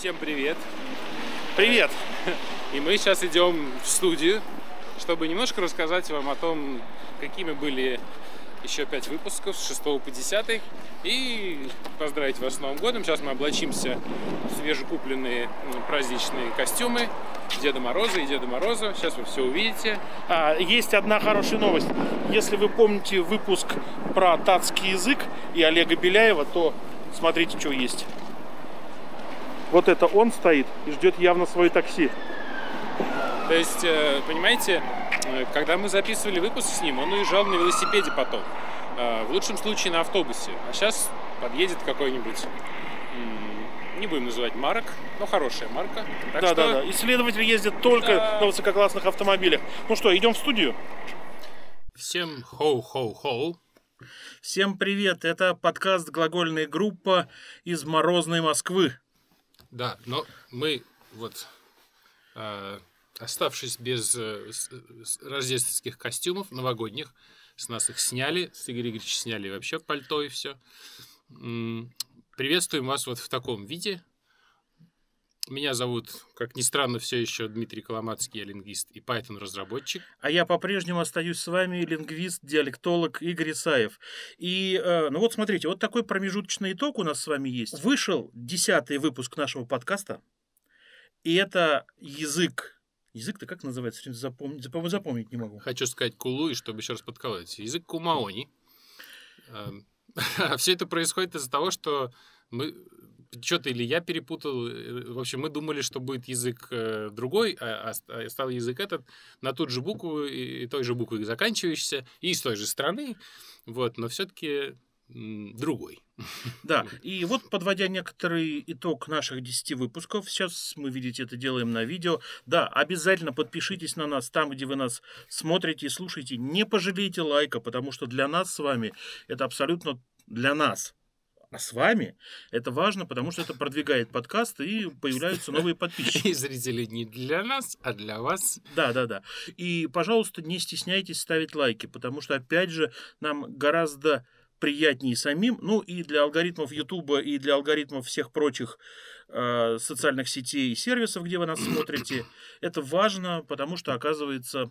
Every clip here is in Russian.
Всем привет. Привет! И мы сейчас идем в студию, чтобы немножко рассказать вам о том, какими были еще пять выпусков с 6 по 10 и поздравить вас с Новым годом. Сейчас мы облачимся в свежекупленные праздничные костюмы Деда Мороза и Деда Мороза. Сейчас вы все увидите. А, есть одна хорошая новость. Если вы помните выпуск про татский язык и Олега Беляева, то смотрите, что есть. Вот это он стоит и ждет явно свое такси. То есть, э, понимаете, э, когда мы записывали выпуск с ним, он уезжал на велосипеде потом. Э, В лучшем случае на автобусе. А сейчас подъедет какой-нибудь, не будем называть марок, но хорошая марка. Так да, что да, да. Исследователи ездят только Да. на высококлассных автомобилях. Ну что, идем в студию? всем хоу-хоу-хоу. Всем привет! Это подкаст «Глагольная группа» из морозной Москвы. Да, но мы вот, э, оставшись без э, рождественских костюмов новогодних, с нас их сняли, с Игоря Игоревича сняли вообще пальто и все. Приветствуем вас вот в таком виде. Меня зовут, как ни странно, все еще Дмитрий Коломацкий, я лингвист и Python-разработчик. А я по-прежнему остаюсь с вами, лингвист, диалектолог Игорь Исаев. И, э, ну вот смотрите, вот такой промежуточный итог у нас с вами есть. Вышел десятый выпуск нашего подкаста, и это язык. Язык-то как называется? Запомнить, запом- запомнить не могу. Хочу сказать кулу, и чтобы еще раз подколоть. Язык кумаони. А все это происходит из-за того, что мы что-то или я перепутал. э, В общем, мы думали, что будет язык э, другой, а, а а стал язык этот на ту же букву и, и той же буквой заканчивающийся, и из той же страны. Вот, но все-таки другой. Да, и вот подводя некоторый итог наших 10 выпусков, сейчас мы, видите, это делаем на видео. Да, обязательно подпишитесь на нас там, где вы нас смотрите и слушаете. Не пожалейте лайка, потому что для нас с вами это абсолютно для нас. А с вами это важно, потому что это продвигает подкаст и появляются новые подписчики. И зрители не для нас, а для вас. Да, да, да. И, пожалуйста, не стесняйтесь ставить лайки, потому что, опять же, нам гораздо приятнее самим, ну и для алгоритмов Ютуба, и для алгоритмов всех прочих э, социальных сетей и сервисов, где вы нас смотрите, это важно, потому что, оказывается,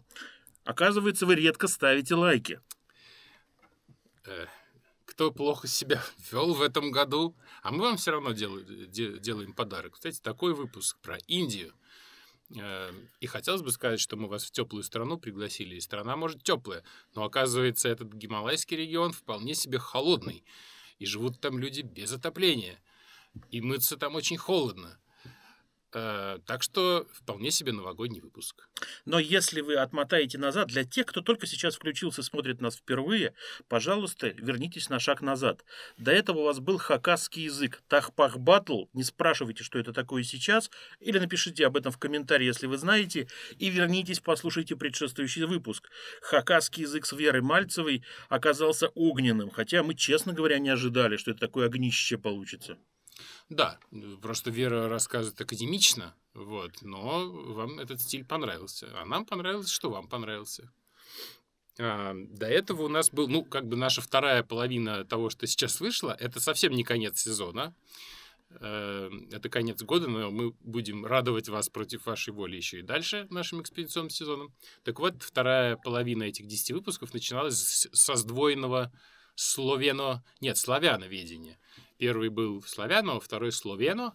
оказывается, вы редко ставите лайки. Кто плохо себя вел в этом году. А мы вам все равно дел- де- делаем подарок. Кстати, такой выпуск про Индию. Э, И хотелось бы сказать, что мы вас в теплую страну пригласили. И страна, может, теплая. Но оказывается, этот гималайский регион вполне себе холодный. И живут там люди без отопления. И мыться там очень холодно. Э, Так что вполне себе новогодний выпуск. Но если вы отмотаете назад, для тех, кто только сейчас включился смотрит нас впервые, пожалуйста, вернитесь на шаг назад. До этого у вас был хакасский язык, Тахпах Батл. Не спрашивайте, что это такое сейчас, или напишите об этом в комментарии, если вы знаете, и вернитесь, послушайте предшествующий выпуск. Хакасский язык с Верой Мальцевой оказался огненным, хотя мы, честно говоря, не ожидали, что это такое огнище получится. Да, просто Вера рассказывает академично, вот, но вам этот стиль понравился. А нам понравилось, что вам понравился. А, до этого у нас был, ну, как бы наша вторая половина того, что сейчас вышло, это совсем не конец сезона. Э, Это конец года, но мы будем радовать вас против вашей воли еще и дальше нашим экспедиционным сезоном. Так вот, вторая половина этих 10 выпусков начиналась со сдвоенного словено... Нет, славяноведения. Первый был славяно, второй словено.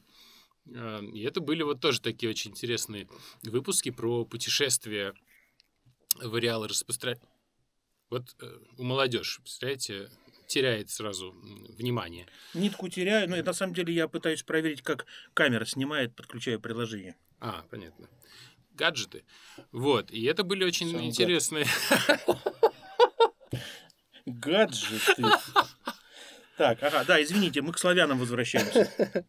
Э, И это были вот тоже такие очень интересные выпуски про путешествия в ареалы распространения. Вот э, у молодежи, представляете, теряет сразу внимание. Нитку теряю, но на самом деле я пытаюсь проверить, как камера снимает, подключаю приложение. А, понятно. Гаджеты. Вот. И это были очень Сам гад. интересные. Гаджеты. Так, ага, да, извините, мы к славянам возвращаемся.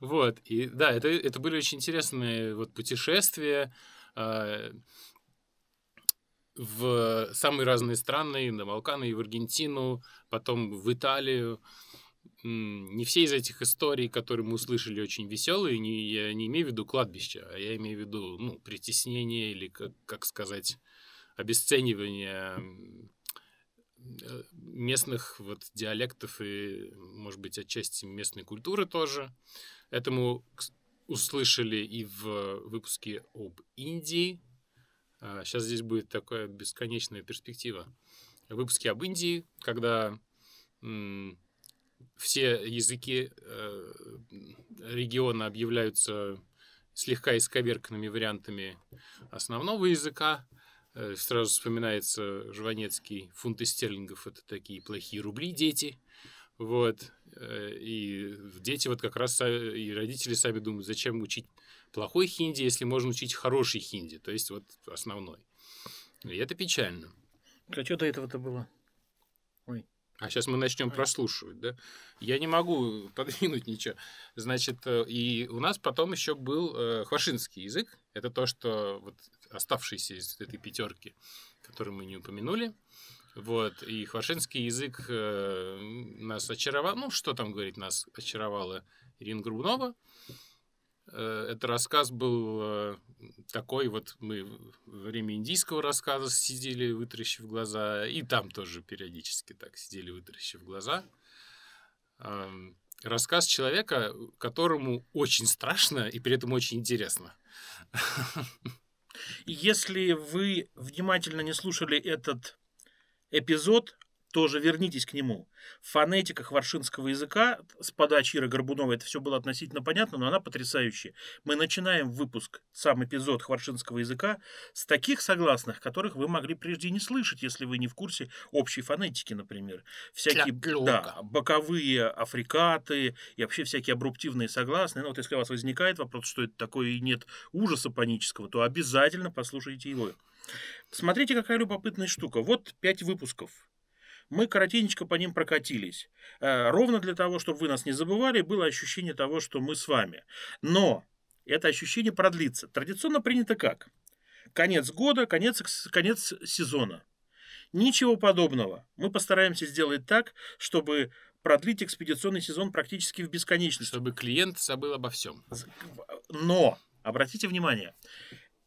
Вот. И да, это, это были очень интересные вот путешествия э, в самые разные страны, на Балканы и в Аргентину, потом в Италию. Не все из этих историй, которые мы услышали, очень веселые. Не, я не имею в виду кладбище, а я имею в виду ну, притеснение или, как, как сказать, обесценивание местных вот диалектов и, может быть, отчасти местной культуры тоже. Этому, услышали и в выпуске об Индии. Сейчас а, здесь будет такая бесконечная перспектива. В выпуске об Индии, когда все языки э, региона объявляются слегка исковерканными вариантами основного языка. Э, сразу вспоминается Жванецкий фунты стерлингов. Это такие плохие рубли дети. Вот. Э, и дети вот как раз и родители сами думают, зачем учить плохой хинди, если можно учить хороший хинди, то есть вот основной. И это печально. А что до этого-то было? Ой. А сейчас мы начнем прослушивать, да? Я не могу подвинуть ничего. Значит, э, и у нас потом еще был э, хвашинский язык. Это то, что вот оставшийся из этой пятерки, которую мы не упомянули. Вот, и хвашинский язык э, нас очаровал. Ну, что там говорить, нас очаровала Ирина Грубнова. Э, этот рассказ был э, такой, вот мы во время индийского рассказа сидели, вытаращив глаза, и там тоже периодически так сидели, вытаращив глаза. Рассказ человека, которому очень страшно и при этом очень интересно. Если вы внимательно не слушали этот эпизод, тоже вернитесь к нему. В фонетиках варшинского языка с подачи Иры Горбуновой это все было относительно понятно, но она потрясающая. Мы начинаем выпуск, сам эпизод хваршинского языка, с таких согласных, которых вы могли прежде не слышать, если вы не в курсе общей фонетики, например. Всякие да, боковые африкаты и вообще всякие абруптивные согласные. Ну, вот если у вас возникает вопрос, что это такое и нет ужаса панического, то обязательно послушайте его. Смотрите, какая любопытная штука. Вот пять выпусков. Мы коротенечко по ним прокатились. Э, ровно для того, чтобы вы нас не забывали, было ощущение того, что мы с вами. Но это ощущение продлится. Традиционно принято как? Конец года, конец, конец сезона. Ничего подобного. Мы постараемся сделать так, чтобы продлить экспедиционный сезон практически в бесконечность. Чтобы клиент забыл обо всем. Но, обратите внимание,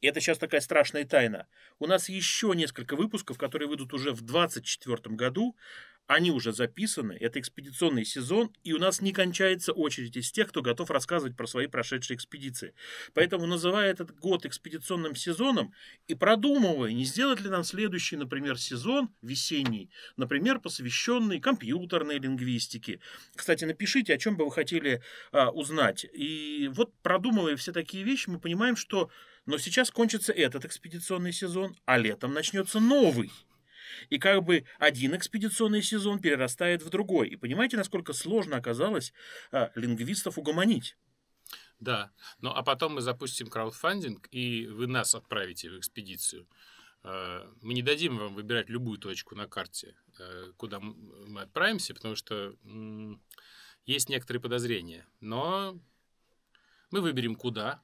и это сейчас такая страшная тайна. У нас еще несколько выпусков, которые выйдут уже в 2024 году. Они уже записаны, это экспедиционный сезон, и у нас не кончается очередь из тех, кто готов рассказывать про свои прошедшие экспедиции. Поэтому, называя этот год экспедиционным сезоном и продумывая, не сделать ли нам следующий, например, сезон весенний, например, посвященный компьютерной лингвистике. Кстати, напишите, о чем бы вы хотели а, узнать. И вот продумывая все такие вещи, мы понимаем, что но сейчас кончится этот экспедиционный сезон, а летом начнется новый. И как бы один экспедиционный сезон перерастает в другой. И понимаете, насколько сложно оказалось а, лингвистов угомонить? Да. Ну а потом мы запустим краудфандинг, и вы нас отправите в экспедицию. А, мы не дадим вам выбирать любую точку на карте, а, куда мы отправимся, потому что есть некоторые подозрения. Но мы выберем куда,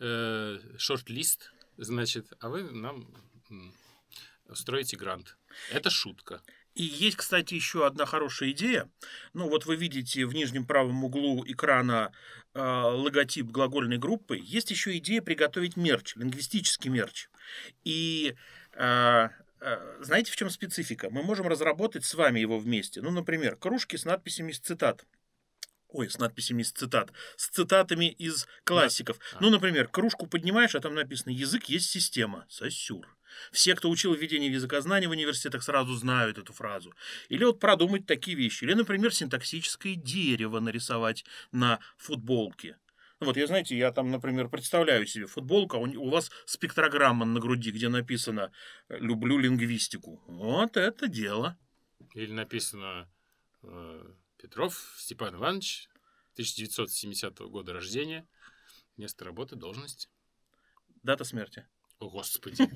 э, шорт-лист, значит, а вы нам устроите грант. Это шутка. И есть, кстати, еще одна хорошая идея. Ну, вот вы видите в нижнем правом углу экрана э, логотип глагольной группы. Есть еще идея приготовить мерч, лингвистический мерч. И э, э, знаете, в чем специфика? Мы можем разработать с вами его вместе. Ну, например, кружки с надписями из цитат ой, с надписями из цитат, с цитатами из классиков. Да. Ну, например, кружку поднимаешь, а там написано «Язык есть система». Сосюр. Все, кто учил введение в языкознание в университетах, сразу знают эту фразу. Или вот продумать такие вещи. Или, например, синтаксическое дерево нарисовать на футболке. Вот, я, знаете, я там, например, представляю себе футболку, а у вас спектрограмма на груди, где написано «Люблю лингвистику». Вот это дело. Или написано э, Петров Степан Иванович, 1970 года рождения, место работы, должность. Дата смерти. О, Господи.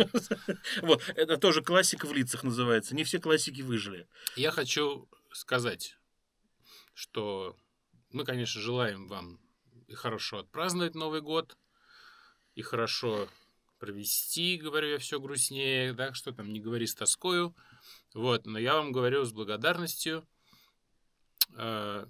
Вот, это тоже классика в лицах называется. Не все классики выжили. Я хочу сказать, что мы, конечно, желаем вам и хорошо отпраздновать Новый год, и хорошо провести, говорю я, все грустнее, да, что там, не говори с тоскою. Вот, но я вам говорю с благодарностью, э,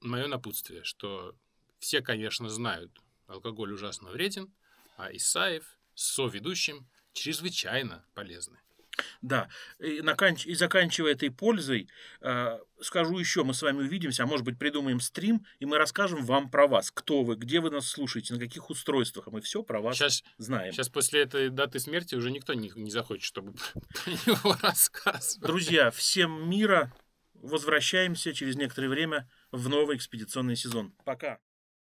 мое напутствие, что все, конечно, знают, алкоголь ужасно вреден, а Исаев с соведущим чрезвычайно полезны. Да, и, наканч... и заканчивая этой пользой, э, скажу еще, мы с вами увидимся, а может быть придумаем стрим, и мы расскажем вам про вас, кто вы, где вы нас слушаете, на каких устройствах, а мы все про вас Сейчас, знаем. сейчас после этой даты смерти уже никто не, не захочет, чтобы про него рассказывать. Друзья, всем мира, возвращаемся через некоторое время в новый экспедиционный сезон. Пока.